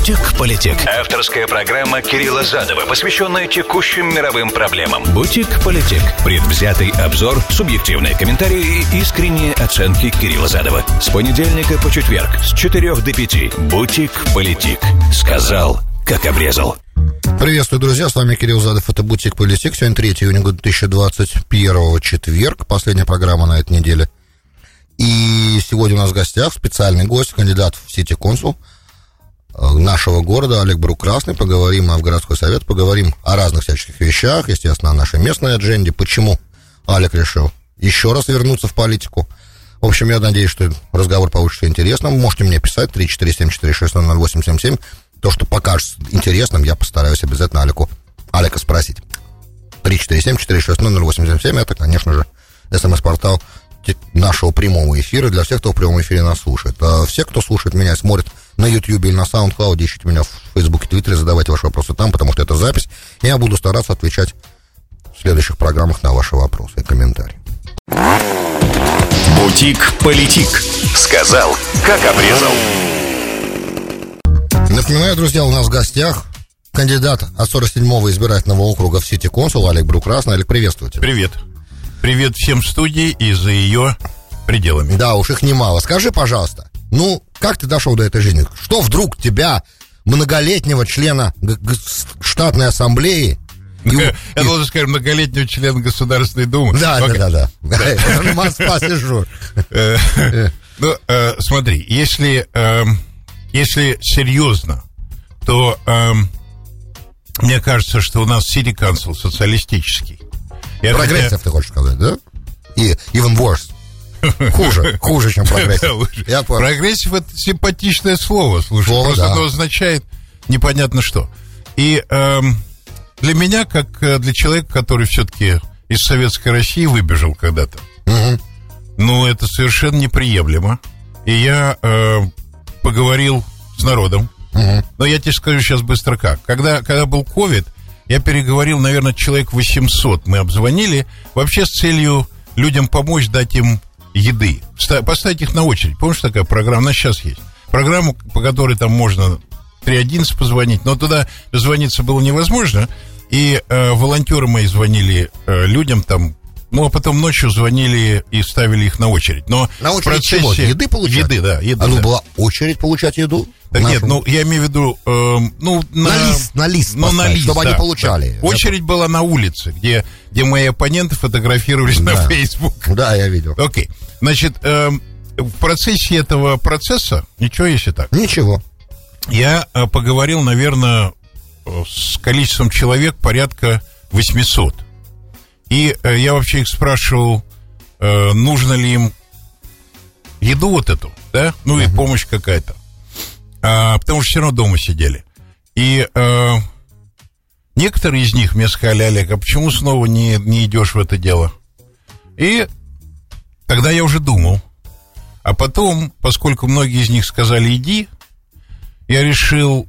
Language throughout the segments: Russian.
Бутик-политик. Авторская программа Кирилла Задова, посвященная текущим мировым проблемам. Бутик-политик. Предвзятый обзор, субъективные комментарии и искренние оценки Кирилла Задова. С понедельника по четверг с 4 до 5. Бутик-политик. Сказал, как обрезал. Приветствую, друзья, с вами Кирилл Задов, это Бутик Политик. Сегодня 3 июня 2021, четверг, последняя программа на этой неделе. И сегодня у нас в гостях специальный гость, кандидат в сити-консул э, нашего города Олег Брукрасный. Поговорим о городской совет, поговорим о разных всяческих вещах, естественно, о нашей местной адженде. Почему Олег решил еще раз вернуться в политику. В общем, я надеюсь, что разговор получится интересным. Можете мне писать 347-460-0877. То, что покажется интересным, я постараюсь обязательно Алику, Алика спросить. 347-460-0877. Это, конечно же, смс-портал нашего прямого эфира для всех, кто в прямом эфире нас слушает. А все, кто слушает меня, смотрит на YouTube или на SoundCloud, ищите меня в Фейсбуке, Твиттере, задавайте ваши вопросы там, потому что это запись. И я буду стараться отвечать в следующих программах на ваши вопросы и комментарии. Бутик-политик. Сказал, как обрезал. Напоминаю, друзья, у нас в гостях кандидат от 47-го избирательного округа в Сити Консул Олег Брукрасный. Олег, приветствую тебя. Привет. Привет всем в студии и за ее пределами. Да, уж их немало. Скажи, пожалуйста, ну, как ты дошел до этой жизни? Что вдруг тебя, многолетнего члена штатной ассамблеи, и, Я и... должен сказать, многолетнего члена Государственной Думы. Да, да, да, да. Москва сижу. Э, ну, э, смотри, если, эм, если серьезно, то эм, мне кажется, что у нас City Council социалистический. Progressive, ты хочешь сказать, да? И even worse. Хуже, хуже, чем progressive. Я progressive это симпатичное слово, слушай, слово, просто да. оно означает непонятно что. И эм, для меня, как э, для человека, который все-таки из Советской России выбежал когда-то, угу. ну, это совершенно неприемлемо. И я э, поговорил с народом. Угу. Но я тебе скажу сейчас быстро как. Когда, когда был ковид, я переговорил, наверное, человек 800. Мы обзвонили вообще с целью людям помочь, дать им еды. Поставить их на очередь. Помнишь, такая программа? Она сейчас есть. Программу, по которой там можно 311 позвонить, но туда звониться было невозможно. И э, волонтеры мои звонили э, людям там, ну, а потом ночью звонили и ставили их на очередь. Но на очередь процессе... чего? Еды получать? Еды, да. Еды, а ну да. была очередь получать еду? Так нет, ну я имею в виду, э, ну на, на лист, на лист, ну, на лист, чтобы да, они получали. Да. Очередь была на улице, где где мои оппоненты фотографировались да. на Facebook. Да, я видел. Окей, значит, э, в процессе этого процесса ничего, если так. Ничего. Я э, поговорил, наверное, с количеством человек порядка 800. И э, я вообще их спрашивал, э, нужно ли им еду вот эту, да, ну uh-huh. и помощь какая-то а, потому что все равно дома сидели. И а, некоторые из них мне сказали, Олег, а почему снова не, не идешь в это дело? И тогда я уже думал. А потом, поскольку многие из них сказали «иди», я решил,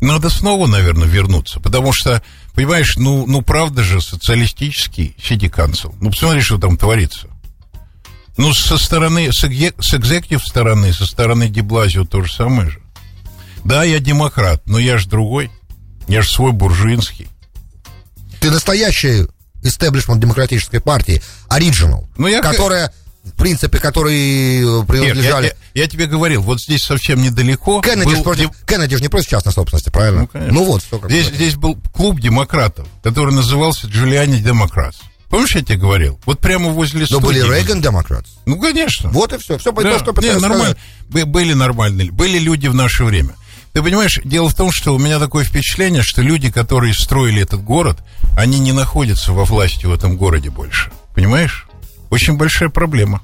надо снова, наверное, вернуться. Потому что, понимаешь, ну, ну правда же, социалистический сити-канцел. Ну, посмотри, что там творится. Ну, со стороны, с, с экзекутив стороны, со стороны Деблазио то же самое же. Да, я демократ, но я же другой. Я же свой буржуинский. Ты настоящий истеблишмент демократической партии, оригинал, ну, я... которая в принципе, которые принадлежали... Нет, я, я, я тебе говорил, вот здесь совсем недалеко... Кеннеди, был... против... Кеннеди же не против частной собственности, правильно? Ну, ну вот, как здесь, здесь был клуб демократов, который назывался Джулиани Демократс. Помнишь, я тебе говорил? Вот прямо возле. Но были Рейган демократы. Ну, конечно. Вот и все. Все да. то, что Не, нормально. Были нормальные. Были люди в наше время. Ты понимаешь, дело в том, что у меня такое впечатление, что люди, которые строили этот город, они не находятся во власти в этом городе больше. Понимаешь? Очень большая проблема.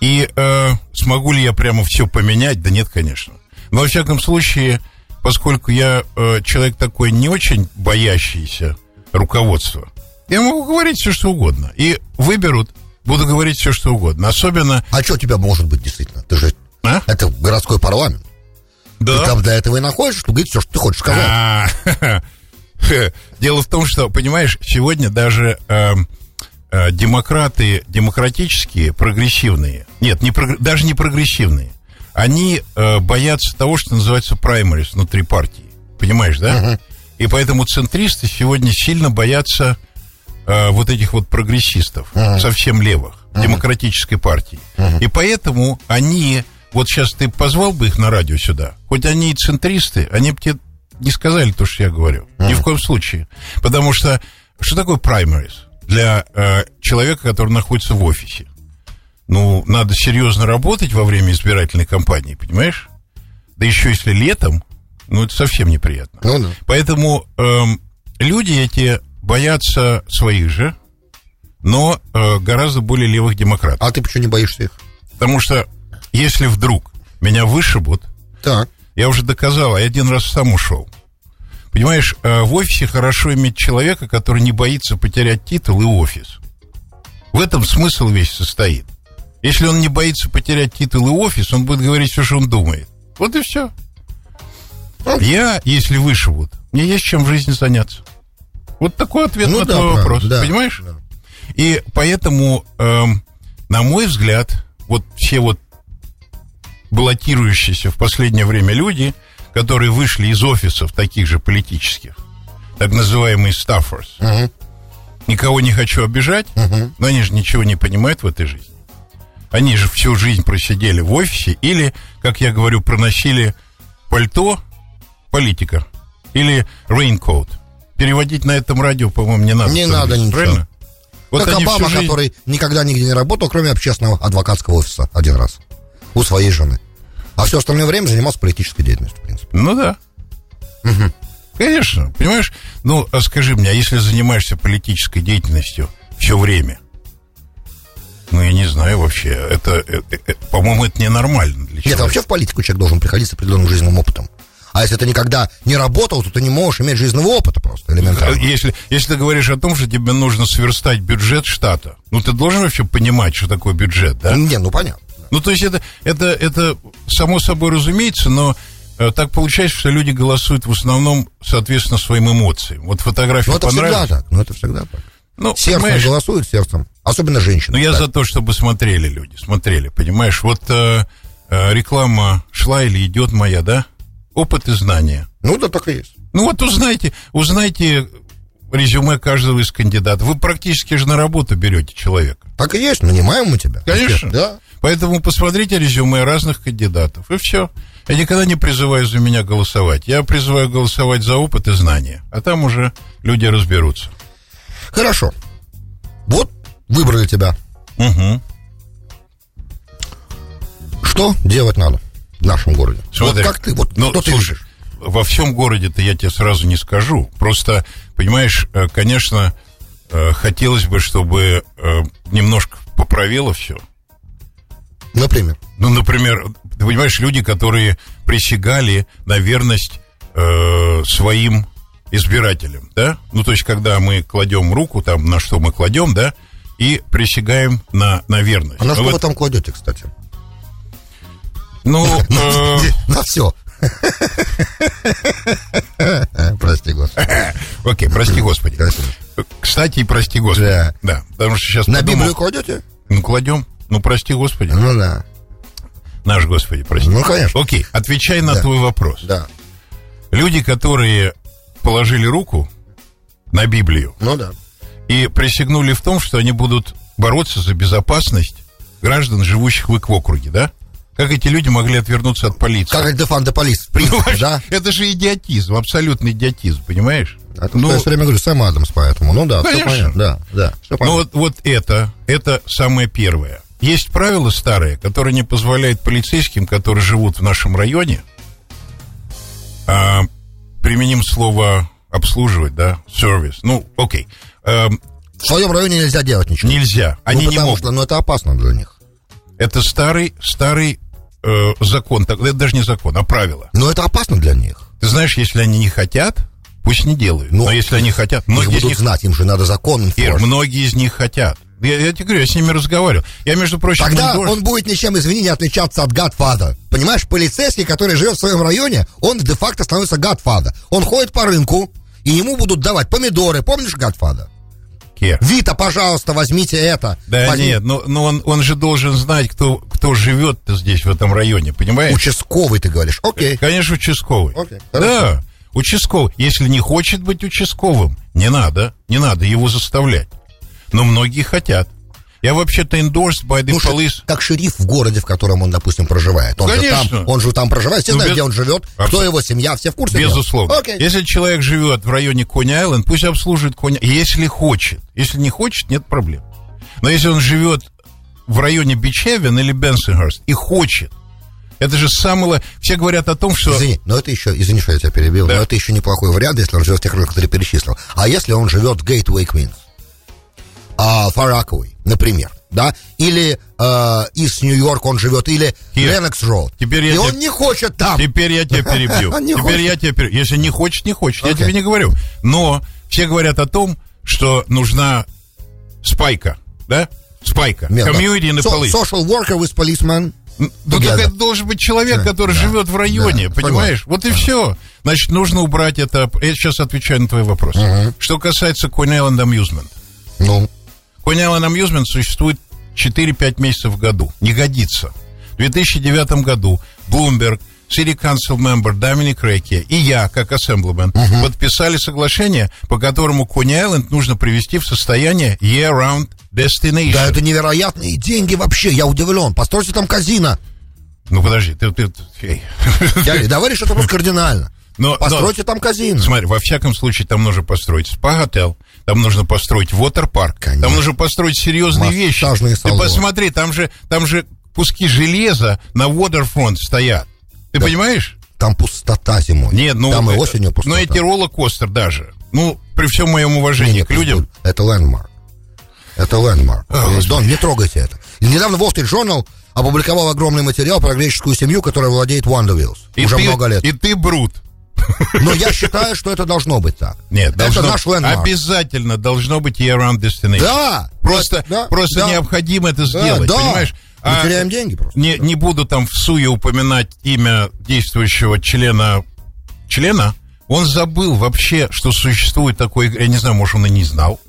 И э, смогу ли я прямо все поменять? Да нет, конечно. Но, во всяком случае, поскольку я э, человек такой не очень боящийся руководства, я могу говорить все, что угодно. И выберут, буду говорить все, что угодно. Особенно... А что у тебя может быть, действительно? Ты же... А? Это городской парламент. Да. Ты там для этого и находишься, чтобы говорить все, что ты хочешь сказать. А. Дело в том, что, понимаешь, сегодня даже эм, э, демократы, демократические, прогрессивные, нет, не даже не прогрессивные, они э, боятся того, что называется праймарис внутри партии. Понимаешь, да? Uh-huh. И поэтому центристы сегодня сильно боятся э, вот этих вот прогрессистов, uh-huh. совсем левых, uh-huh. демократической партии. Uh-huh. И поэтому они... Вот сейчас ты позвал бы их на радио сюда, хоть они и центристы, они бы тебе не сказали то, что я говорю. Uh-huh. Ни в коем случае. Потому что что такое праймарис для э, человека, который находится в офисе? Ну, надо серьезно работать во время избирательной кампании, понимаешь? Да еще если летом, ну, это совсем неприятно. Ну, да. Поэтому эм, люди эти боятся своих же, но э, гораздо более левых демократов. А ты почему не боишься их? Потому что если вдруг меня вышибут, так. я уже доказал, а я один раз сам ушел. Понимаешь, э, в офисе хорошо иметь человека, который не боится потерять титул и офис. В этом смысл весь состоит. Если он не боится потерять титул и офис, он будет говорить все, что он думает. Вот и все. Я, если вышивут, мне есть чем в жизни заняться. Вот такой ответ ну, на да, твой правда, вопрос. Да, понимаешь? Да. И поэтому, эм, на мой взгляд, вот все вот баллотирующиеся в последнее время люди, которые вышли из офисов таких же политических, так называемые staffers, угу. никого не хочу обижать, угу. но они же ничего не понимают в этой жизни. Они же всю жизнь просидели в офисе или, как я говорю, проносили пальто политика или raincoat. Переводить на этом радио, по-моему, не надо. Не надо ничего. Правильно? Вот как Обама, жизнь... который никогда нигде не работал, кроме общественного адвокатского офиса один раз. У своей жены. А все остальное время занимался политической деятельностью, в принципе. Ну да. Угу. Конечно, понимаешь? Ну, а скажи мне, а если занимаешься политической деятельностью все время, ну, я не знаю вообще. Это, это, это по-моему, это ненормально для Нет, вообще в политику человек должен приходить с определенным жизненным опытом. А если ты никогда не работал, то ты не можешь иметь жизненного опыта просто, элементарно. Если, если ты говоришь о том, что тебе нужно сверстать бюджет штата, ну, ты должен вообще понимать, что такое бюджет, да? Не, ну, понятно. Ну, то есть это, это, это само собой разумеется, но э, так получается, что люди голосуют в основном соответственно своим эмоциям. Вот фотография ну, это всегда так, ну, это всегда так. Ну, сердцем голосуют сердцем. Особенно женщины. Ну, я за то, чтобы смотрели люди, смотрели, понимаешь? Вот э, э, реклама шла или идет моя, да? Опыт и знания. Ну, да, так и есть. Ну, вот узнайте, узнайте резюме каждого из кандидатов. Вы практически же на работу берете человека. Так и есть, нанимаем мы тебя. Конечно. Да. Поэтому посмотрите резюме разных кандидатов, и все. Я никогда не призываю за меня голосовать. Я призываю голосовать за опыт и знания. А там уже люди разберутся. Хорошо. Вот выбрали тебя. Угу. Что делать надо в нашем городе? Смотри, вот как ты, вот ну, что ты слушай, видишь? Во всем городе-то я тебе сразу не скажу. Просто, понимаешь, э, конечно, э, хотелось бы, чтобы э, немножко поправило все. Например? Ну, например, ты понимаешь, люди, которые присягали на верность э, своим избирателям, да? Ну, то есть, когда мы кладем руку, там, на что мы кладем, да, и присягаем на, на верность. А на что вот... вы там кладете, кстати? Ну, э, на все. Прости, Господи. Окей, прости, Господи. Кстати, прости, Господи. Да. Да, потому что сейчас На Библию кладете? Ну, кладем. Ну, прости, Господи. Ну, да. Наш Господи, прости. Ну, конечно. Окей, отвечай на твой вопрос. Да. Люди, которые положили руку на Библию. Ну да. И присягнули в том, что они будут бороться за безопасность граждан, живущих в их округе, да? Как эти люди могли отвернуться от полиции? Как это фанда полиции, в принципе, ну, да? Это же идиотизм, абсолютный идиотизм, понимаешь? Это, ну, я все время говорю, Сэм Адамс, поэтому, ну да, конечно. все понятно, да, да, все понятно. Ну вот, вот это, это самое первое. Есть правила старые, которые не позволяют полицейским, которые живут в нашем районе, а, применим слово обслуживать, да, сервис. Ну, окей. Эм, в своем районе нельзя делать ничего. Нельзя. Они ну, потому не могут. что, ну, это опасно для них. Это старый, старый э, закон. Это даже не закон, а правило. Но это опасно для них. Ты знаешь, если они не хотят, пусть не делают. Но, Но если они хотят, многие будут из них знать, им же надо закон. Ир, многие из них хотят. Я, я тебе говорю, я с ними разговаривал. Я, между прочим... Тогда он, он будет ничем, извини, не отличаться от Godfather. Понимаешь, полицейский, который живет в своем районе, он де-факто становится Godfather. Он ходит по рынку, и ему будут давать помидоры. Помнишь Godfather? Кер. Вита, пожалуйста, возьмите это. Да Возьми- нет, но, но он, он же должен знать, кто, кто живет здесь, в этом районе, понимаешь? Участковый, ты говоришь. Окей. Конечно, участковый. Окей, хорошо. да, участковый. Если не хочет быть участковым, не надо, не надо его заставлять. Но многие хотят. Я вообще-то endorsed by the Ну, police. как шериф в городе, в котором он, допустим, проживает. Он же Конечно. там, он же там проживает, все Ну, знают, без- где он живет, кто Абсолютно. его семья, все в курсе. Безусловно. Окей. Если человек живет в районе Кони-Айленд, пусть обслуживает Кони Если хочет. Если не хочет, нет проблем. Но если он живет в районе Бичевен или Бенсенхерст и хочет, это же самое... Все говорят о том, что... Извини, но это еще, извини, что я тебя перебил, Да. но это еще неплохой вариант, если он живет в тех районах, которые перечислил. А если он живет в Гейтвей Квинс, а, Фарраковый, например, да, или э, из Нью-Йорк он живет, или Here. Ленокс Роуд, Теперь и я он не хочет там. Теперь я тебя перебью. Теперь я тебя перебью. Если не хочет, не хочет. Я тебе не говорю. Но все говорят о том, что нужна спайка, да? Спайка. The So- police. Social worker with policeman. Ну, Together. так это должен быть человек, который да, живет в районе, да, понимаешь? Вот и все. Значит, нужно убрать это. Я сейчас отвечаю на твой вопрос. Что касается Island Amusement. Ну, Island Amusement существует 4-5 месяцев в году. Не годится. В 2009 году Bloomberg, City Council member Доминик Рекки и я, как ассемблемен, подписали соглашение, по которому Island нужно привести в состояние year-round destination. да, это невероятные деньги вообще, я удивлен. Постройте там казино. Ну, подожди, ты... ты, ты-. Я, давай решить вопрос кардинально. Но- но- Постройте там казино. Смотри, во всяком случае, там нужно построить спа-готел, там нужно построить вотер-парк, Конечно. там нужно построить серьезные вещи. Массажные Ты салоны. посмотри, там же, там же куски железа на waterfront стоят. Ты понимаешь? Там пустота зимой. Нет, ну... Там и это- осенью пустота. Ну, эти роллер-костер даже. Ну, при всем моем уважении не, к людям... Это лендмарк. Это лендмарк. А. Дон, не трогайте это. И недавно Wall Street Journal опубликовал огромный материал про греческую семью, которая владеет Wonder Wheels. И Уже ты- много лет. И ты брут. Но я считаю, что это должно быть так. Нет, это должно- наш лендмарк. обязательно должно быть year-round destination. Да. Просто, Да, просто да. необходимо это сделать, да. понимаешь? Мы А- теряем деньги просто. не, не буду там в суе упоминать имя действующего члена. Члена? Он забыл вообще, что существует такой... Я не знаю, может, он и не знал.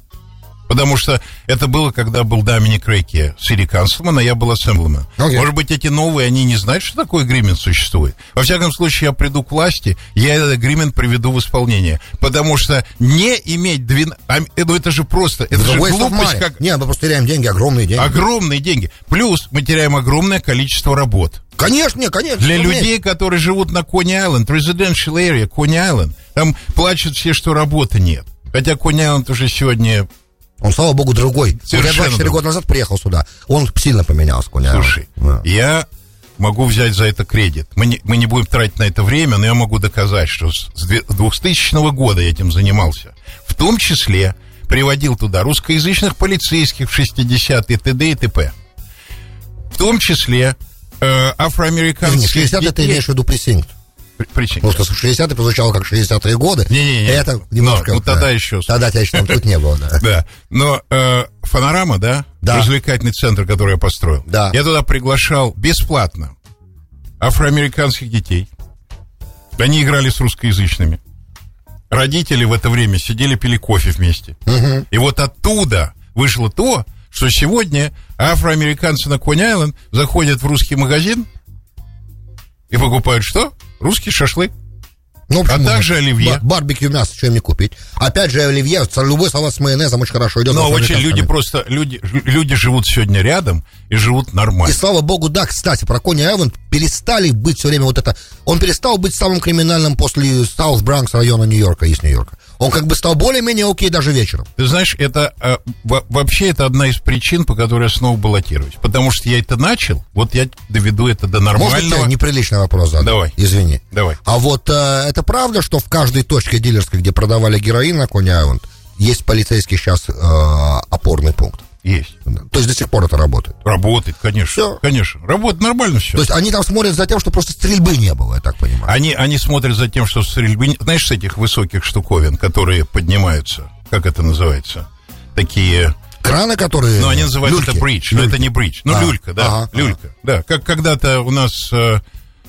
Потому что это было, когда был Доминик Рейки, Сири Канцлман, а я был ассемблемен. Окей. Может быть, эти новые, они не знают, что такое агримент существует. Во всяком случае, я приду к власти, я этот агримент приведу в исполнение. Потому что не иметь 12... а, Ну, это же просто... Это The же глупость, как... Не, мы просто теряем деньги, огромные деньги. Огромные деньги. Плюс мы теряем огромное количество работ. Конечно, не, конечно. Для людей, которые живут на Кони-Айленд, residential area, Кони-Айленд, там плачут все, что работы нет. Хотя Кони-Айленд уже сегодня... Он, слава богу, другой. Вот я Совершенно 24 другой. года назад приехал сюда. Он сильно поменялся, Коня. Слушай, Да. я могу взять за это кредит. Мы не, мы не будем тратить на это время, но я могу доказать, что с с две- 2000 года я этим занимался. В том числе приводил туда русскоязычных полицейских в 60-е, т.д. и т.п. В том числе э, афроамериканских 60 ты имеешь в виду пресинкт. При- причин- Потому что 60 прозвучало как 60-е годы. Не-не-не. Это немножко... Ну, ну, тогда да. еще. Тогда тебя еще там тут не было, да. Да. Но э, Фанорама, да? Да. Развлекательный центр, который я построил. Да. Я туда приглашал бесплатно афроамериканских детей. Они играли с русскоязычными. Родители в это время сидели, пили кофе вместе. И вот оттуда вышло то, что сегодня афроамериканцы на Кони-Айленд заходят в русский магазин и покупают что? Русский шашлык. Ну, почему? также оливье. Ба- барбекю мясо, что им не купить. Опять же, оливье, любой салат с майонезом очень хорошо идет. Но очень люди просто, люди, люди живут сегодня рядом и живут И нормально. слава богу, да, кстати, про Кони Айленд перестали быть все время вот это... Он перестал быть самым криминальным после Саус Бранкс района Нью-Йорка, из Нью-Йорка. Он как бы стал более-менее окей даже вечером. Ты знаешь, это э, во- вообще это одна из причин, по которой я снова баллотируюсь. Потому что я это начал, вот я доведу это до Можно нормального. тебе неприличный вопрос задать? Давай. Извини. Давай. А вот э, это правда, что в каждой точке дилерской, где продавали героин на Кони Айленд, есть полицейский сейчас э, опорный пункт? Есть. То есть до сих пор это работает? Работает, конечно. Всё. Конечно. Работает нормально все. То есть они там смотрят за тем, что просто стрельбы не было, я так понимаю. Они, они смотрят за тем, что стрельбы... Знаешь, с этих высоких штуковин, которые поднимаются, как это называется? Такие... Краны, которые... Ну, они называют люльки. это бридж, но Люльки. это не бридж. Ну, А, люлька, да, ага, люлька. Да, как когда-то у нас э,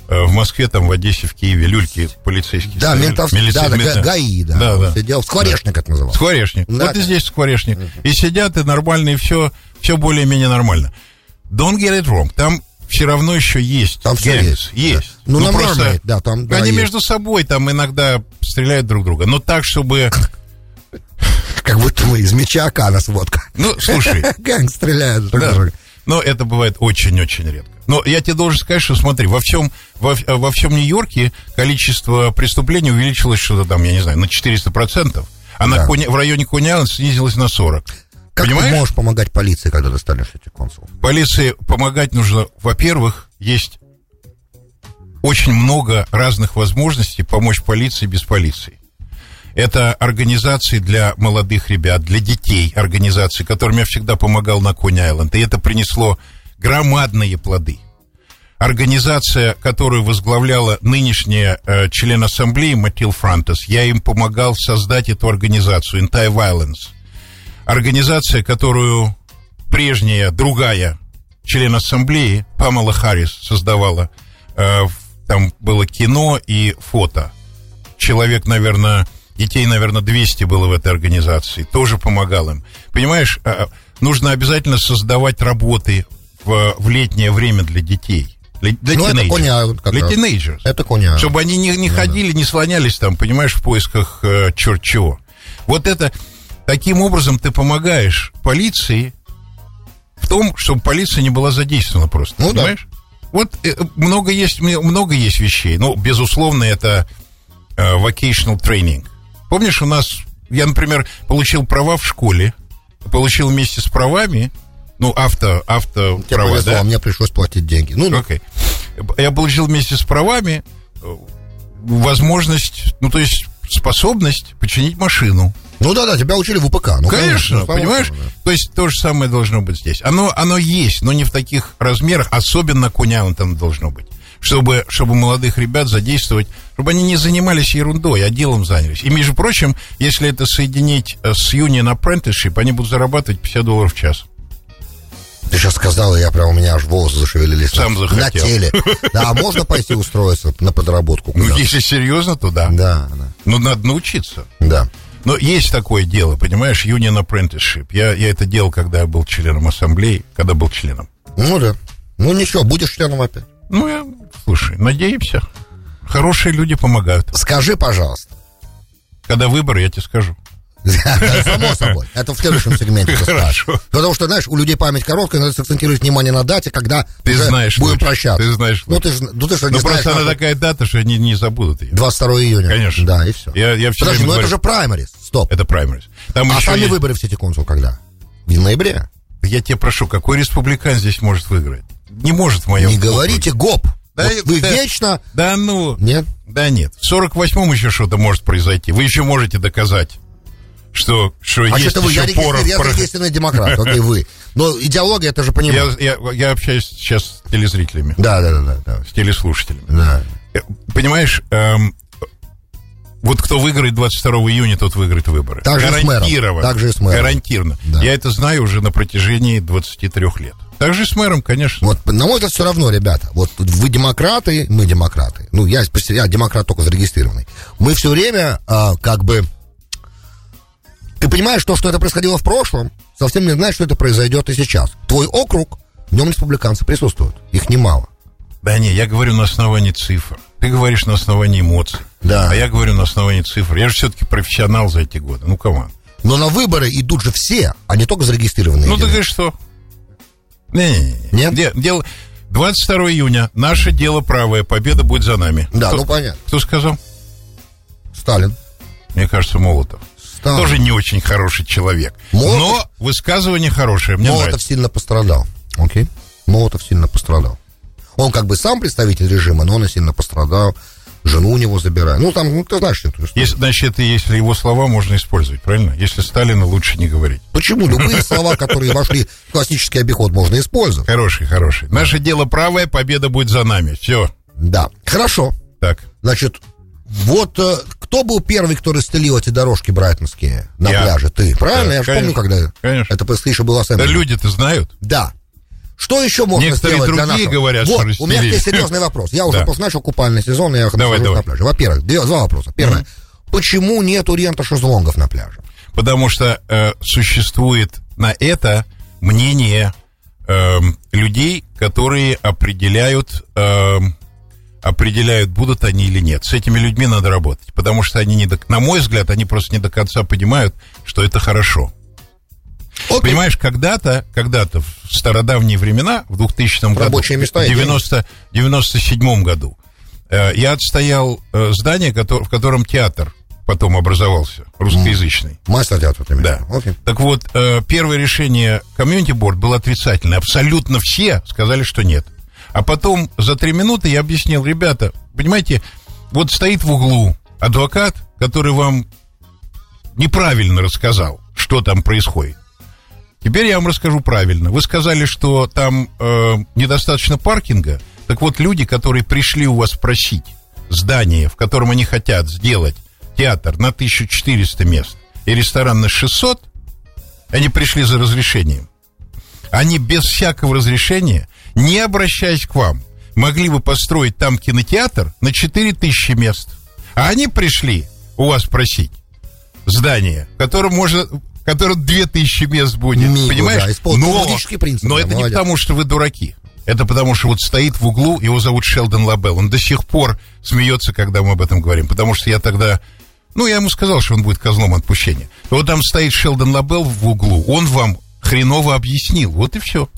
в Москве, там, в Одессе, в Киеве люльки полицейские Да, ментовские, Милиция- да, да, мента- га- ГАИ, да. Да, да. Сидел, скворечник это назывался. Скворечник. Да, вот и да. здесь скворечник. И сидят, и нормально, и все, все более-менее нормально. Don't get it wrong. Там все равно еще есть. Там gangs. есть, Есть. да. Ну, на просто Mermaid, да, там, да, Они есть. между собой там иногда стреляют друг друга. Но так, чтобы... Как будто мы из меча Акана сводка. Ну, слушай, Gang стреляет друг Да. друга. Но это бывает очень-очень редко. Но я тебе должен сказать, что смотри, во всем, во, во всем Нью-Йорке количество преступлений увеличилось что-то там, я не знаю, на 400%, а на Да. Кони- в районе Кони снизилось на 40%. Как Понимаешь? ты можешь помогать полиции, когда ты станешь этим консулом? Полиции помогать нужно, во-первых, есть очень много разных возможностей помочь полиции без полиции. Это организации для молодых ребят, для детей, организации, которым я всегда помогал на Кони-Айленд. И это принесло громадные плоды. Организация, которую возглавляла нынешняя э, член ассамблеи Матил Франтес, я им помогал создать эту организацию Anti-Violence. Организация, которую прежняя, другая член ассамблеи Памела Харрис создавала. Э, там было кино и фото. Человек, наверное, детей, наверное, 200 было в этой организации. Тоже помогал им. Понимаешь, э, нужно обязательно создавать работы в, в летнее время для детей. Для, для Ну, это как Для раз. тинейджеров. Это коня. Чтобы они не, не ходили, не слонялись там, понимаешь, в поисках э, черт чего. Вот это, таким образом ты помогаешь полиции в том, чтобы полиция не была задействована просто, Ну да. понимаешь? Вот э, много есть, много есть вещей. Ну, безусловно, это э, vocational training. Помнишь, у нас, я, например, получил права в школе, получил вместе с правами, ну, авто, авто Тебе права, повезло, да? а мне пришлось платить деньги. Ну, ну, Окей. Я получил вместе с правами э, возможность, ну, то есть способность починить машину. ну да, да, тебя учили в УПК. Ну, Конечно, само понимаешь? собой, да. То есть то же самое должно быть здесь. Оно, оно есть, но не в таких размерах, особенно Коня там должно быть. Чтобы, чтобы молодых ребят задействовать, чтобы они не занимались ерундой, а делом занялись. И, между прочим, если это соединить э, с Union Apprenticeship, они будут зарабатывать 50 долларов в час. Ты сейчас сказал, и я прям, у меня аж волосы зашевелились. Сам на, захотел. на теле. Да, а можно пойти устроиться на подработку Ну, если серьезно, то да. Да, да, Ну, надо научиться. да. Но есть такое дело, понимаешь, Union Apprenticeship. Я, я это делал, когда я был членом ассамблеи, когда был членом. Ну да. Ну ничего, будешь членом опять. Ну, я, слушай, надеемся. Хорошие люди помогают. Скажи, пожалуйста. Когда выборы, я тебе скажу. Само собой. Это в следующем сегменте. Хорошо. Потому что, знаешь, у людей память короткая, надо сакцентировать внимание на дате, когда Ты знаешь будем прощаться. Ты знаешь Ну ты, ж- ну, ты же Ну, просто она такая дата, что они не забудут ее. 22 июня. Конечно. Да, и все. Я, Подожди, ну это же праймарис. Стоп. Это праймерис. Там а сами есть- выборы в сети консул когда? В ноябре? Я тебя прошу, какой республикан здесь может выиграть? Не может в моем... Не говорите ГОП. Да, Вот вы да. вечно... Да ну... Нет? Да нет. В 48-м еще что-то может произойти. Вы еще можете доказать, что, что А есть что-то вы, еще я, порох. я порох- зарегистрированный демократ, окей, вы. Но идеология, это же Я, понимаю. я, я общаюсь сейчас с телезрителями, Да, да, да, да, с телеслушателями. да. Э, Понимаешь, эм, вот кто выиграет 22 июня, тот выиграет выборы. Так же и. Гарантированно. Так же и с мэром. Гарантированно. Да. Я это знаю уже на протяжении 23 лет. Так же и с мэром, конечно. Вот, на мой взгляд, все равно, ребята. Вот вы демократы, мы демократы. Ну, я, я демократ только зарегистрированный. Мы все время, а, как бы... Ты понимаешь, то, что это происходило в прошлом, совсем не значит, что это произойдет и сейчас. Твой округ, в нем республиканцы присутствуют. Их немало. Да не, я говорю на основании цифр. Ты говоришь на основании эмоций. Да. А я говорю на основании цифр. Я же все-таки профессионал за эти годы. Ну, команд. Но на выборы идут же все, а не только зарегистрированные. Ну, люди. и что? Не-не-не. Нет? Де- дело... 22 июня. Наше дело правое. Победа будет за нами. Да, кто, ну понятно. кто сказал? Сталин. Мне кажется, Молотов. Сталин. Тоже не очень хороший человек. Молотов- Но высказывание хорошее. Мне Молотов нравится. сильно пострадал. Окей. Молотов сильно пострадал. Он как бы сам представитель режима, но он и сильно пострадал. Жену у него забирают. Ну, там, ну, ты знаешь эту историю. Если, значит, если его слова можно использовать, правильно? Если Сталина лучше не говорить. Почему? Любые слова, которые вошли в классический обиход, можно использовать. Хороший, хороший. Наше дело правое, победа будет за нами. Все. Да. Хорошо. Так. Значит, вот э, кто был первый, кто расстелил эти дорожки брайтонские на Я. пляже? Ты. Правильно? Да, Я же помню, когда Конечно. это происходило было Да люди-то знают. Да. Что еще можно Некоторые сделать для нашего? говорят, вот, что у меня есть серьезный вопрос. Я уже Да. просто начал купальный сезон, и я Давай, давай. на пляже. Во-первых, два вопроса. Первое. Почему нету рента шезлонгов на пляже? Потому что э, существует на это мнение эм, людей, которые определяют, эм, определяют, будут они или нет. С этими людьми надо работать, потому что они, не до, на мой взгляд, они просто не до конца понимают, что это хорошо. Окей. Понимаешь, когда-то, когда-то в стародавние времена, в 2000 году, Рабочие места и в 90, 97 году, э, я отстоял э, здание, кото- в котором театр потом образовался, русскоязычный. Мастер театра, ты Да. Окей. Так вот, э, первое решение комьюнити борд было отрицательное. Абсолютно все сказали, что нет. А потом за три минуты я объяснил, ребята, понимаете, вот стоит в углу адвокат, который вам неправильно рассказал, что там происходит. Теперь я вам расскажу правильно. Вы сказали, что там э, недостаточно паркинга. Так вот, люди, которые пришли у вас просить здание, в котором они хотят сделать театр на 1400 мест и ресторан на 600, они пришли за разрешением. Они без всякого разрешения, не обращаясь к вам, могли бы построить там кинотеатр на 4000 мест. А они пришли у вас просить здание, в котором может в котором 2000 мест будет, Мигу, понимаешь? да, логический принцип, но да, это не молодец. потому, что вы дураки. Это потому, что вот стоит в углу, его зовут Шелдон Лабелл. Он до сих пор смеется, когда мы об этом говорим. Потому что я тогда... Ну, я ему сказал, что он будет козлом отпущения. Вот там стоит Шелдон Лабелл в углу. Он вам хреново объяснил. Вот и все.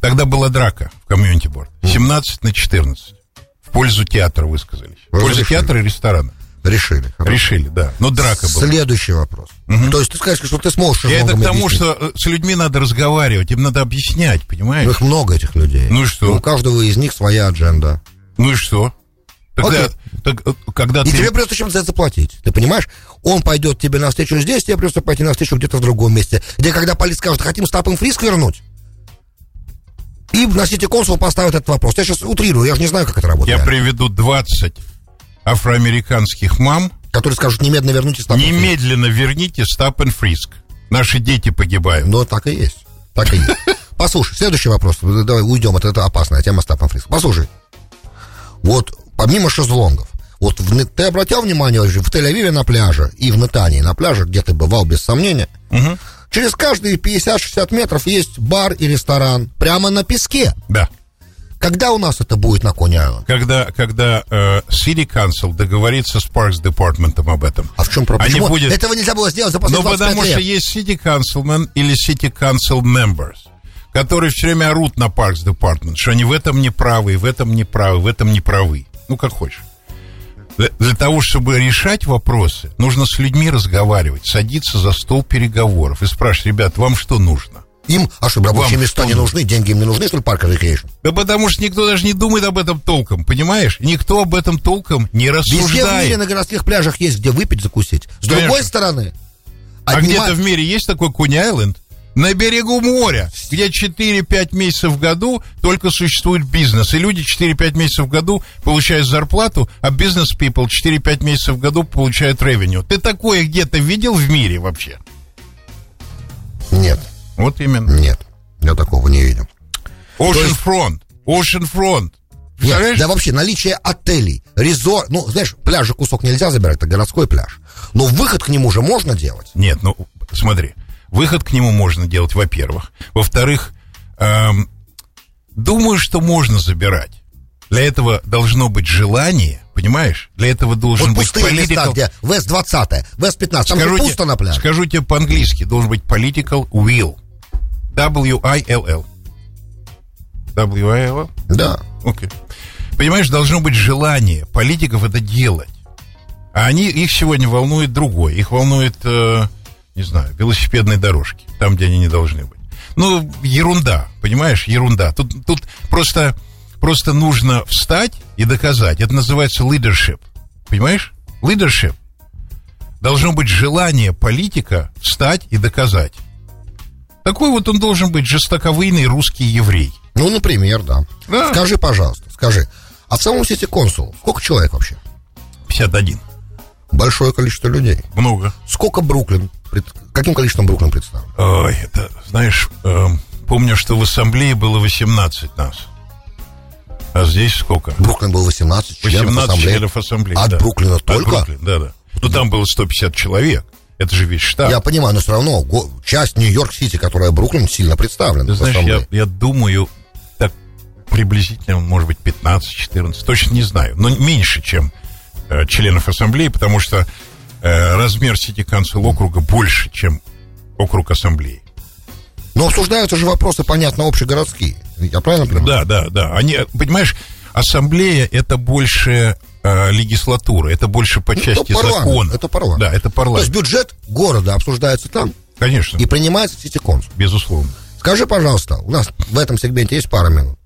Тогда была драка в комьюнити борд. 17 на 14. В пользу театра высказались. В пользу Разрешили. театра и ресторана. Решили. Хорошо. Решили, да. Но драка была. Следующий вопрос. То есть ты скажешь, что ты сможешь Я это к тому, объяснить? что э, с людьми надо разговаривать, им надо объяснять, понимаешь? Ну, Их много, этих людей. Ну и что? У каждого из них своя адженда. Ну и что? Тогда, Окей. так, э, когда И ты... тебе придется чем-то за это заплатить. Ты понимаешь? Он пойдет тебе навстречу здесь, тебе придется пойти навстречу где-то в другом месте. Где, когда полиция скажет, хотим стапом фриск вернуть, и на сети консул поставит этот вопрос. Я сейчас утрирую, я же не знаю, как это работает. Я приведу 20 афроамериканских мам. Которые скажут, немедленно верните фриск. Немедленно верните стап and фриск. Наши дети погибают. Ну, так и есть. Так и есть. Послушай, следующий вопрос. Давай уйдем, это, это опасная тема стапом фриск. Послушай. Вот, помимо шезлонгов, вот в, ты обратил внимание, в Тель-Авиве на пляже и в Нетании на пляже, где ты бывал, без сомнения, Мгм. Через каждые 50-60 метров есть бар и ресторан прямо на песке. Да. Когда у нас это будет на Кони Айленд? Когда, когда э, City Council договорится с Parks Департаментом об этом. А в чем проблема? Они будет- Этого нельзя было сделать за Ну, последние 25 потому лет. что есть City Councilmen или City Council Members, которые все время орут на Parks Department, что они в этом не правы, в этом не правы, в этом не правы. Ну, как хочешь. Для, того, чтобы решать вопросы, нужно с людьми разговаривать, садиться за стол переговоров и спрашивать, ребят, вам что нужно? Им, а что, рабочие Вам места что не нужны, деньги им не нужны, что ли, парк Recreation? Да потому что никто даже не думает об этом толком, понимаешь? Никто об этом толком не Везде в мире рассуждает. на городских пляжах есть где выпить, закусить. С Конечно. другой стороны, А отнима- где-то в мире есть такой Куни-Айленд? На берегу моря, где 4-5 месяцев в году только существует бизнес. И люди 4-5 месяцев в году получают зарплату, а бизнес-people 4-5 месяцев в году получают ревеню. Ты такое где-то видел в мире вообще? Нет, Вот именно. нет, я такого не видел. Ocean Front. Ocean Front. Нет, да вообще наличие отелей, резор, ну, знаешь, пляжа кусок нельзя забирать, это городской пляж. Но выход к нему же можно делать. Нет, ну смотри, выход к нему можно делать, во-первых. Во-вторых, эм, думаю, что можно забирать. Для этого должно быть желание, понимаешь? Для этого должен Вот быть пустые места, political... где Вест-20, Вест-15, там же Скажу пусто те- на пляже. Скажу тебе по-английски, должен быть political will. W-I-L-L. W-I-L-L? Да. Окей. Понимаешь, должно быть желание политиков это делать. А они, их сегодня волнует другое. Их волнует, э, не знаю, велосипедные дорожки, там, где они не должны быть. Ну, ерунда, понимаешь, ерунда. Тут, тут просто, просто нужно встать и доказать. Это называется leadership. Понимаешь? Leadership. Должно быть желание политика встать и доказать. Такой вот он должен быть жестоковыйный русский еврей. Ну, например, да. Да. Скажи, пожалуйста, скажи, а в самом сети консул сколько человек вообще? 51. Большое количество людей. Много. Сколько Бруклин? Пред- Каким количеством Бруклин представлен? Ой, это, знаешь, эм, помню, что в ассамблее было 18 нас. А здесь сколько? Бруклин был 18 членов 18 ассамблеи. членов ассамблеи. От да. Бруклина От только? Бруклина, да, да. Ну, там было 150 человек. Это же весь штат. Я понимаю, но все равно часть Нью-Йорк-Сити, которая Бруклин, сильно представлена Ты знаешь, я, я думаю, так приблизительно, может быть, 15-14, точно не знаю, но меньше, чем э, членов ассамблеи, потому что э, размер Сити Council округа больше, чем округ ассамблеи. Но обсуждаются же вопросы, понятно, общегородские. Я правильно понимаю? Да, да, да. Они, понимаешь, ассамблея это больше э, легислатура, это больше по Ну, части это парламент, закона. это парламент. Да, это То есть парламент. бюджет города обсуждается там Конечно, и принимается в Сити-Консул. безусловно. Скажи, пожалуйста, у нас в этом сегменте есть пара минут.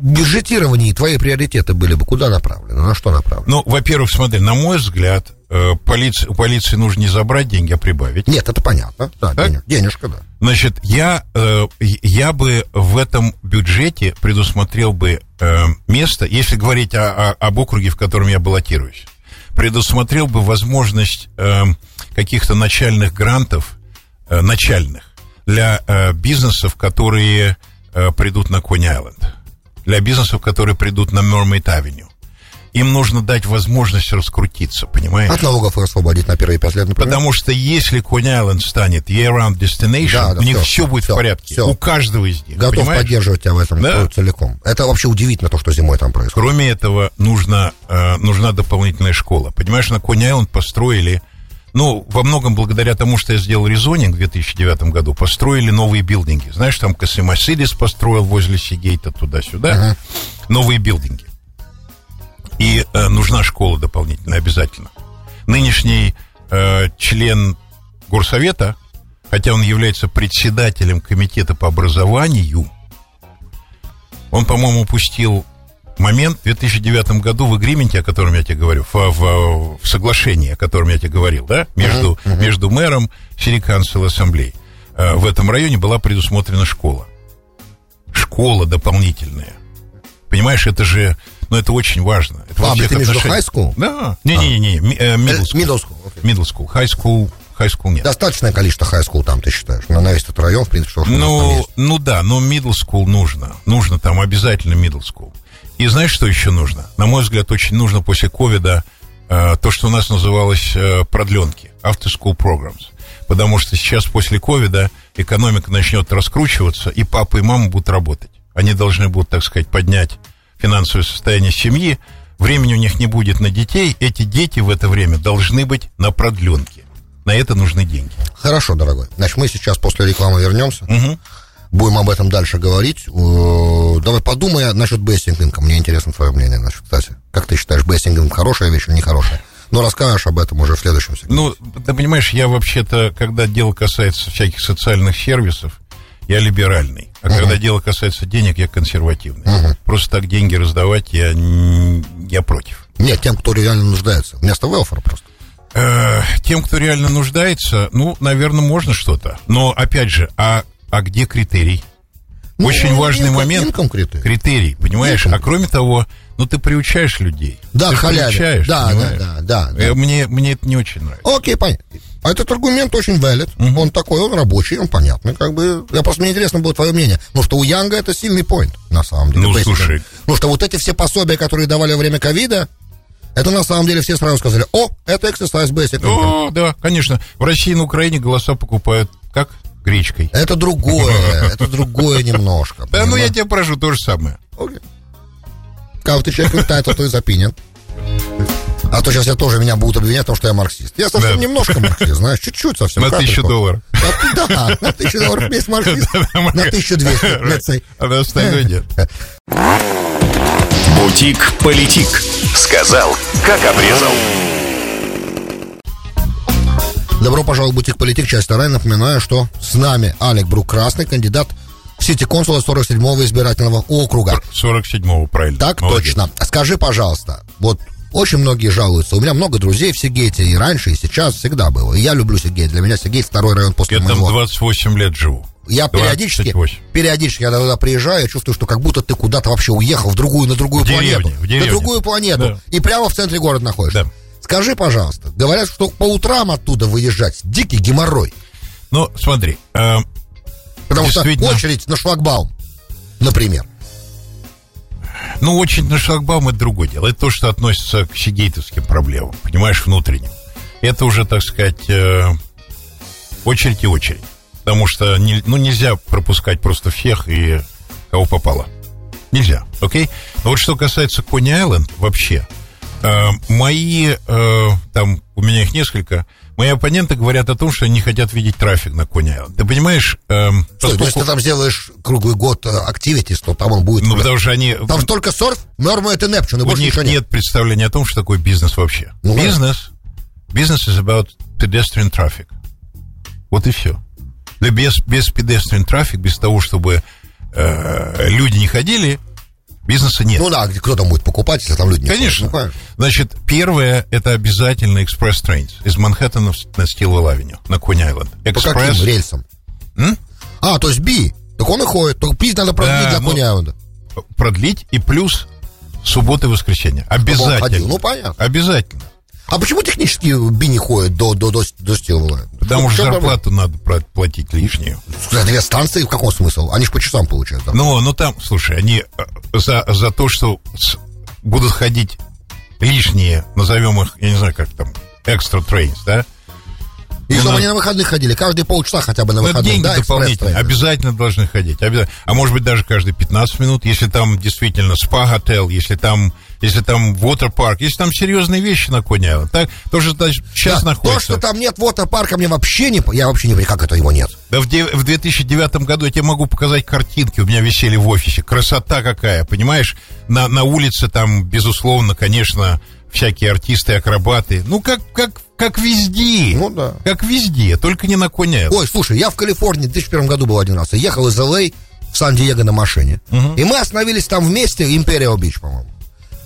Бюджетировании твои приоритеты были бы куда направлены? На что направлены? Ну, во-первых, смотри, на мой взгляд, э, полиции, у полиции нужно не забрать деньги, а прибавить. Нет, это понятно. Да, Так? денег- денежка, да. Значит, я, э, я бы в этом бюджете предусмотрел бы э, место, если говорить о- о- об округе, в котором я баллотируюсь, предусмотрел бы возможность каких-то начальных грантов, начальных, для бизнесов, которые придут на Кони-Айленд, для бизнесов, которые придут на Mermaid-Авеню. Им нужно дать возможность раскрутиться, понимаешь? От налогов их освободить на первые пять лет, например. Потому что если Кони-Айленд станет year-round destination, Да, да, у них всё, все будет всё, в порядке. всё. У каждого из них. Готов понимаешь? поддерживать тебя в этом Да. целиком. Это вообще удивительно, то, что зимой там происходит. Кроме этого, нужно, э, нужна дополнительная школа. Понимаешь, на Кони-Айленд построили, ну, во многом благодаря тому, что я сделал резонинг в 2009 году, построили новые билдинги. Знаешь, там Касимасидис построил возле Сигейта туда-сюда. Новые билдинги. И э, нужна школа дополнительная, обязательно. Нынешний э, член горсовета, хотя он является председателем комитета по образованию, он, по-моему, упустил момент в 2009 году в агрименте, о котором я тебе говорю, в, в- в соглашении, о котором я тебе говорил, да, между, между мэром City Council Ассамблей. Э, В этом районе была предусмотрена школа. Школа дополнительная. Понимаешь, это же, ну, это очень важно. Это А, ты отношениях. high school? Да. Не-не-не, ми- э, middle school. Middle school, окей. Middle school. High school, high school нет. Достаточное количество хай-скул там, ты считаешь? На, на весь этот район, в принципе, что, Ну, ну да, но middle school нужно. Нужно там обязательно middle school. И знаешь, что еще нужно? На мой взгляд, очень нужно после ковида э, то, что у нас называлось э, продленки, after school programs. Потому что сейчас после ковида экономика начнет раскручиваться, и папа и мама будут работать. Они должны будут, так сказать, поднять финансовое состояние семьи. Времени у них не будет на детей. Эти дети в это время должны быть на продленке. На это нужны деньги. Хорошо, дорогой. Значит, мы сейчас после рекламы вернемся. Мгм. Будем об этом дальше говорить. Давай подумай насчет basic income. Мне интересно твое мнение, насчет, кстати. Как ты считаешь, basic income хорошая вещь или нехорошая? Но расскажешь об этом уже в следующем сегменте. Ну, ты понимаешь, я вообще-то, когда дело касается всяких социальных сервисов, я либеральный. А когда дело касается денег, я консервативный. Просто так деньги раздавать я, я против. Нет, тем, кто реально нуждается. Вместо welfare а просто. Э, тем, кто реально нуждается, ну, наверное, можно что-то. Но, опять же, а, а где критерий? Ну, Очень важный инком- момент. критерий. Критерий, понимаешь? Инком. А кроме того, ну, ты приучаешь людей. Да, ты халяве. приучаешь, Да, да, понимаешь? да, да, да. Э, Мне, мне это не очень нравится. Окей, понятно. А этот аргумент очень valid. Он такой, он рабочий, он понятный. Как бы, я просто мне интересно было твое мнение. Потому что у Янга это сильный поинт, на самом деле. Ну, basic. слушай. Потому что вот эти все пособия, которые давали во время ковида, это на самом деле все сразу сказали, о, это exercise basic. income». О, да, конечно. В России и на Украине голоса покупают как? Гречкой. Это другое, это другое немножко. Да, ну я тебя прошу, то же самое. Окей. Как ты человек летает, а то из opinion. А то сейчас я тоже меня будут обвинять, потому что я марксист. Я совсем Да. немножко марксист, знаешь, чуть-чуть совсем. На тысячу долларов. А, Да, на тысячу долларов есть марксист. На 1200, let's say. А на остальное нет. Бутик-политик. Сказал, как обрезал. Добро пожаловать в Бутик Политик, часть вторая. Напоминаю, что с нами Алек Брук Красный, кандидат в сити консула 47-го избирательного округа. 47-го, правильно. Так Молодец. точно. Скажи, пожалуйста, вот очень многие жалуются. У меня много друзей в Сигейте и раньше, и сейчас всегда было. И я люблю Сигейт. Для меня Сигейт второй район после Я там моего. 28 лет живу. Я периодически, 28. периодически, когда туда приезжаю, я чувствую, что как будто ты куда-то вообще уехал в другую, на другую В планету. в деревню. На другую планету. Да. И прямо в центре города находишься. Да. Скажи, пожалуйста, говорят, что по утрам оттуда выезжать дикий геморрой. Ну, смотри, э, Потому что очередь на шлагбаум, например. Ну, очередь на шлагбаум это другое дело. Это то, что относится к сигейтовским проблемам, понимаешь, внутренним. Это уже, так сказать, э, очередь и очередь. Потому что не, ну, нельзя пропускать просто всех и кого попало. Нельзя, окей? Но вот что касается Кони Айленд, вообще, э, мои, э, там, у меня их несколько, мои оппоненты говорят о том, что они хотят видеть трафик на Айленд. Ты понимаешь... Э, поскольку... То есть ты там сделаешь круглый год активитис, то там он будет... Ну, потому что они... Там только сорф, норма это Neptune, и больше них нет. нет представления о том, что такое бизнес вообще. Ну, бизнес, бизнес is about pedestrian traffic. Вот и все. Да без, без pedestrian traffic, без того, чтобы э, люди не ходили, бизнеса нет. Ну да, кто там будет покупать, если там люди не Конечно. Ну, Значит, первое, это обязательно express trains из Манхэттена на Stillwell Avenue, на Кони-Айленд. По каким рельсам? М? А, то есть B. Так он и ходит. Только B надо продлить да, для ну, Кони-Айленда. Продлить и плюс субботы и воскресенья. Обязательно. Ну, понятно. Обязательно. А почему технически не ходит до, до, до, до Стилвелла? Потому что зарплату надо платить лишнюю. За две станции в каком смысл? Они же по часам получают. Ну, ну там, слушай, они э, за, за то, что будут ходить лишние, назовем их, я не знаю, как там, экстра трейнс, да? И чтобы они на выходных ходили, каждые полчаса хотя бы на выходных. деньги да, дополнительные, обязательно должны ходить. Обязательно. А может быть даже каждые 15 минут, если там действительно спа-готел, если там если там вотер-парк, если там серьезные вещи на коне, так, то, что сейчас да, находится. То, что там нет вотер-парка, мне вообще не... Я вообще не понимаю, как это его нет. Да в, в 2009 году я тебе могу показать картинки, у меня висели в офисе. Красота какая, понимаешь? На, на улице там, безусловно, конечно, всякие артисты, акробаты. Ну, как, как, как везде. Ну, да. Как везде, только не на коне. Ой, слушай, я в Калифорнии в 2001 году был один раз. Я ехал из Л.А. в Сан-Диего на машине. Угу. И мы остановились там вместе, Империал Бич, по-моему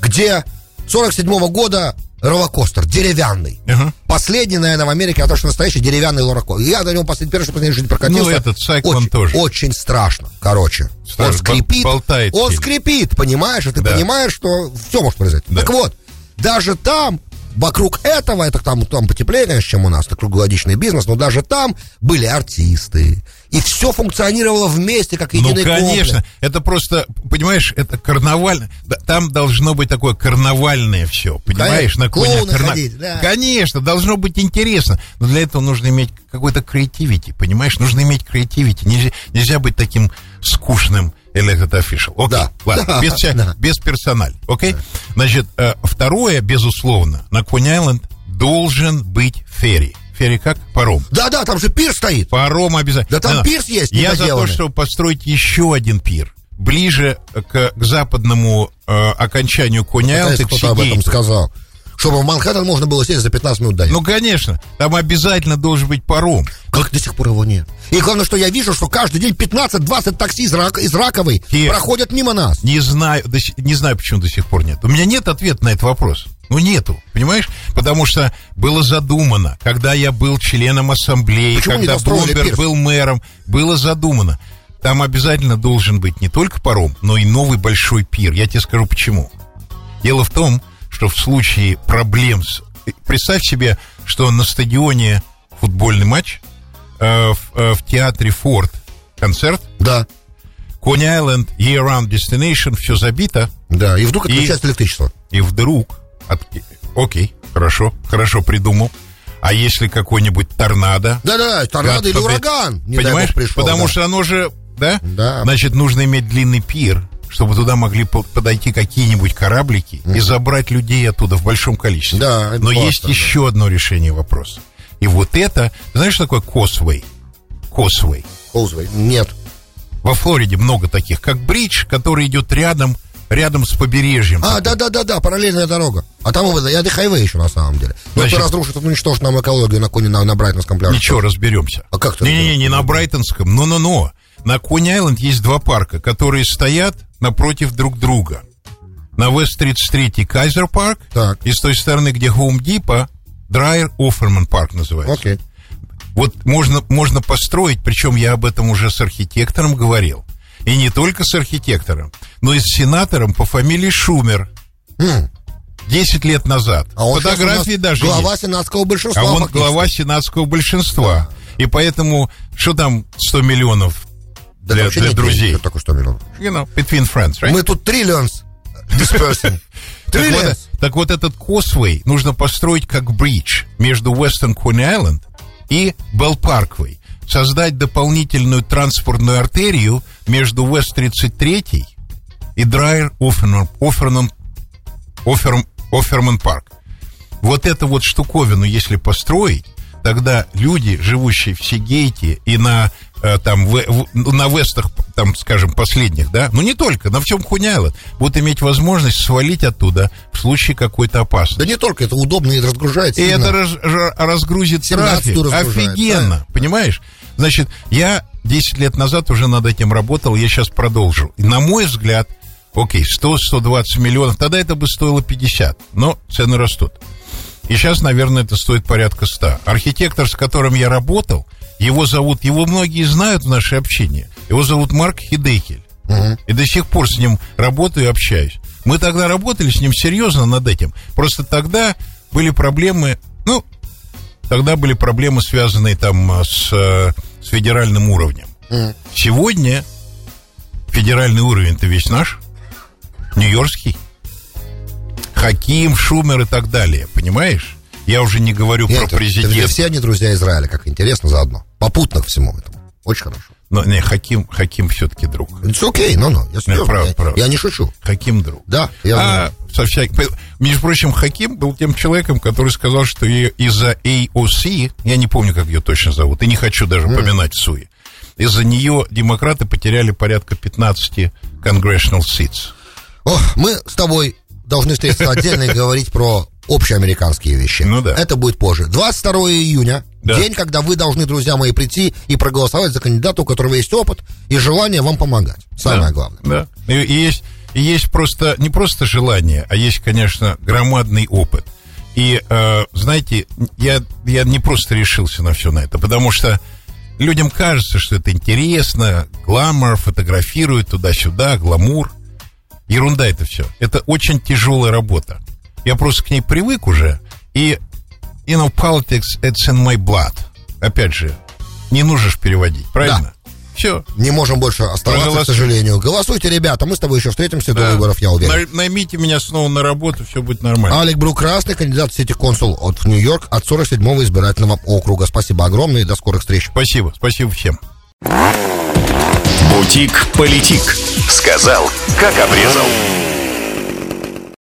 где 47 -го года роллокостер, деревянный. Uh-huh. Последний, наверное, в Америке, а то, что настоящий деревянный роллокостер. Я на нем последний, первый, что последний жизнь прокатился. Ну, этот Сайклон очень, тоже. Очень страшно, короче. Страшно. Он скрипит. Болтает он скрипит, понимаешь? И ты да. понимаешь, что все может произойти. Да. Так вот, даже там вокруг этого, это там, там потеплее, конечно, чем у нас, это круглогодичный бизнес, но даже там были артисты. И все функционировало вместе, как единый Ну, конечно. Комплект. Это просто, понимаешь, это карнавально. Там должно быть такое карнавальное все, понимаешь? Конечно, на коне. Карна... Ходить, да. Конечно, должно быть интересно. Но для этого нужно иметь какой-то креативити, понимаешь? Нужно иметь креативити. Нельзя, нельзя быть таким скучным elected official. Окей, да. ладно, да, без, да. без персональ, окей? Да. Значит, э, второе, безусловно, на Кони-Айленд должен быть ферри. Ферри как? Паром. Да-да, там же пир стоит. Паром обязательно. Да там да, пирс есть. Я за то, чтобы построить еще один пир. Ближе к, к западному э, окончанию Кони-Айленд. Об этом сказал чтобы в Манхэттен можно было сесть за 15 минут до Ну, конечно, там обязательно должен быть паром. Как до сих пор его нет? И главное, что я вижу, что каждый день 15-20 такси из, Рак, из Раковой Те... проходят мимо нас. Не знаю, до, не знаю, почему до сих пор нет. У меня нет ответа на этот вопрос. Ну, нету, понимаешь? Потому что было задумано, когда я был членом ассамблеи, Почему когда Блумберг был мэром, было задумано. Там обязательно должен быть не только паром, но и новый большой пир. Я тебе скажу почему. Дело в том, что в случае проблем с... Представь себе, что на стадионе футбольный матч, э, в, э, в театре Форд концерт. Да. Кони Айленд, Year Round Destination, все забито. Да, и вдруг отключается и, электричество. И вдруг... От, окей, хорошо, хорошо придумал. А если какой-нибудь торнадо? Да-да, торнадо или ураган. Не понимаешь? Пришел, Потому да. что оно же, да? Да. Значит, нужно иметь длинный пир, чтобы туда могли подойти какие-нибудь кораблики mm. и забрать людей оттуда в большом количестве. Да, Но классно, есть да. еще одно решение вопроса. И вот это, знаешь, что такое Causeway? Causeway. Causeway. Нет. Во Флориде много таких, как bridge, который идет рядом рядом с побережьем. А, да-да-да-да, параллельная дорога. А там и это хайвей еще на самом деле. Ну, Значит, это разрушит, уничтожит нам экологию на Кони, на, на Брайтонском пляже. Ничего, разберемся. А как ты? Не-не-не, не на Брайтонском, но-но-но. На Кони-Айленд есть два парка, которые стоят напротив друг друга. На West 33 Kaiser Park, и с той стороны, где Хоум Дипа, Драйер Оферман парк называется. Окей. Вот можно, можно построить, причем я об этом уже с архитектором говорил, и не только с архитектором, но и с сенатором по фамилии Шумер. Mm. 10 лет назад. А он Фотографии даже глава есть. сенатского большинства. А он глава сенатского большинства. И поэтому, что там 100 миллионов Да для, для друзей. денег, Только 100 миллионов. You know, between friends, right? Мы тут триллионс dispersing. Так вот, Триллионс. так вот этот Косвей нужно построить как бридж между Western Coney Island и Белл Парквей. Создать дополнительную транспортную артерию между Вест-33 и Драйер Оферман, Оферман, Оферм- Оферман Парк. Вот эту вот штуковину, если построить, тогда люди, живущие в Сигейте и на там в- в- на Вестах, там, скажем, последних, да, ну не только, на всем Хуняйланд, будут иметь возможность свалить оттуда в случае какой-то опасности. Да не только, это удобно и разгружает И это раз- ра- разгрузит 17 трафик. Офигенно, понимаешь? Значит, я 10 лет назад уже над этим работал, я сейчас продолжу. И на мой взгляд, окей, 100-120 миллионов, тогда это бы стоило 50, но цены растут. И сейчас, наверное, это стоит порядка 100. Архитектор, с которым я работал, его зовут, его многие знают в нашей общине, его зовут Марк Хидекель. И до сих пор с ним работаю и общаюсь. Мы тогда работали с ним серьезно над этим. Просто тогда были проблемы, ну, тогда были проблемы, связанные там а, с, э, с федеральным уровнем. Сегодня федеральный уровень-то весь наш, нью-йоркский. Хаким, Шумер и так далее, понимаешь? Я уже не говорю Нет, про это- президента. это Все они друзья Израиля, как интересно заодно. Попутно к всему этому. Очень хорошо. Но не, Хаким, Хаким все-таки друг. It's окей, ну, ну, я серьезно, правда, я- правда. Я не шучу. Хаким друг. Да, я. А, со всяк- по- Между прочим, Хаким был тем человеком, который сказал, что из-за AOC, я не помню, как ее точно зовут, и не хочу даже поминать Суи, из-за нее демократы потеряли порядка 15 congressional seats. О, мы с тобой должны встретиться отдельно и говорить про общеамериканские вещи. Ну да. Это будет позже. 22 июня, Да. день, когда вы должны, друзья мои, прийти и проголосовать за кандидата, у которого есть опыт и желание вам помогать. Самое Да, главное. Да. И, и есть, и есть просто, не просто желание, а есть, конечно, громадный опыт. И, э, знаете, я, я не просто решился на все на это, потому что людям кажется, что это интересно, гламур, фотографируют туда-сюда, гламур. Ерунда это все. Это очень тяжелая работа. Я просто к ней привык уже. И, you know, politics, it's in my blood. Опять же, не нужно ж переводить, правильно? Все. Не можем больше оставаться, к Проголосуй. сожалению. Голосуйте, ребята, мы с тобой еще встретимся до выборов, я уверен. На- Наймите меня снова на работу, все будет нормально. Алик Брук Красный, кандидат в сити-консул от Нью-Йорк от 47-го избирательного округа. Спасибо огромное и до скорых встреч. Спасибо, спасибо всем. Бутик Политик. Сказал, как обрезал.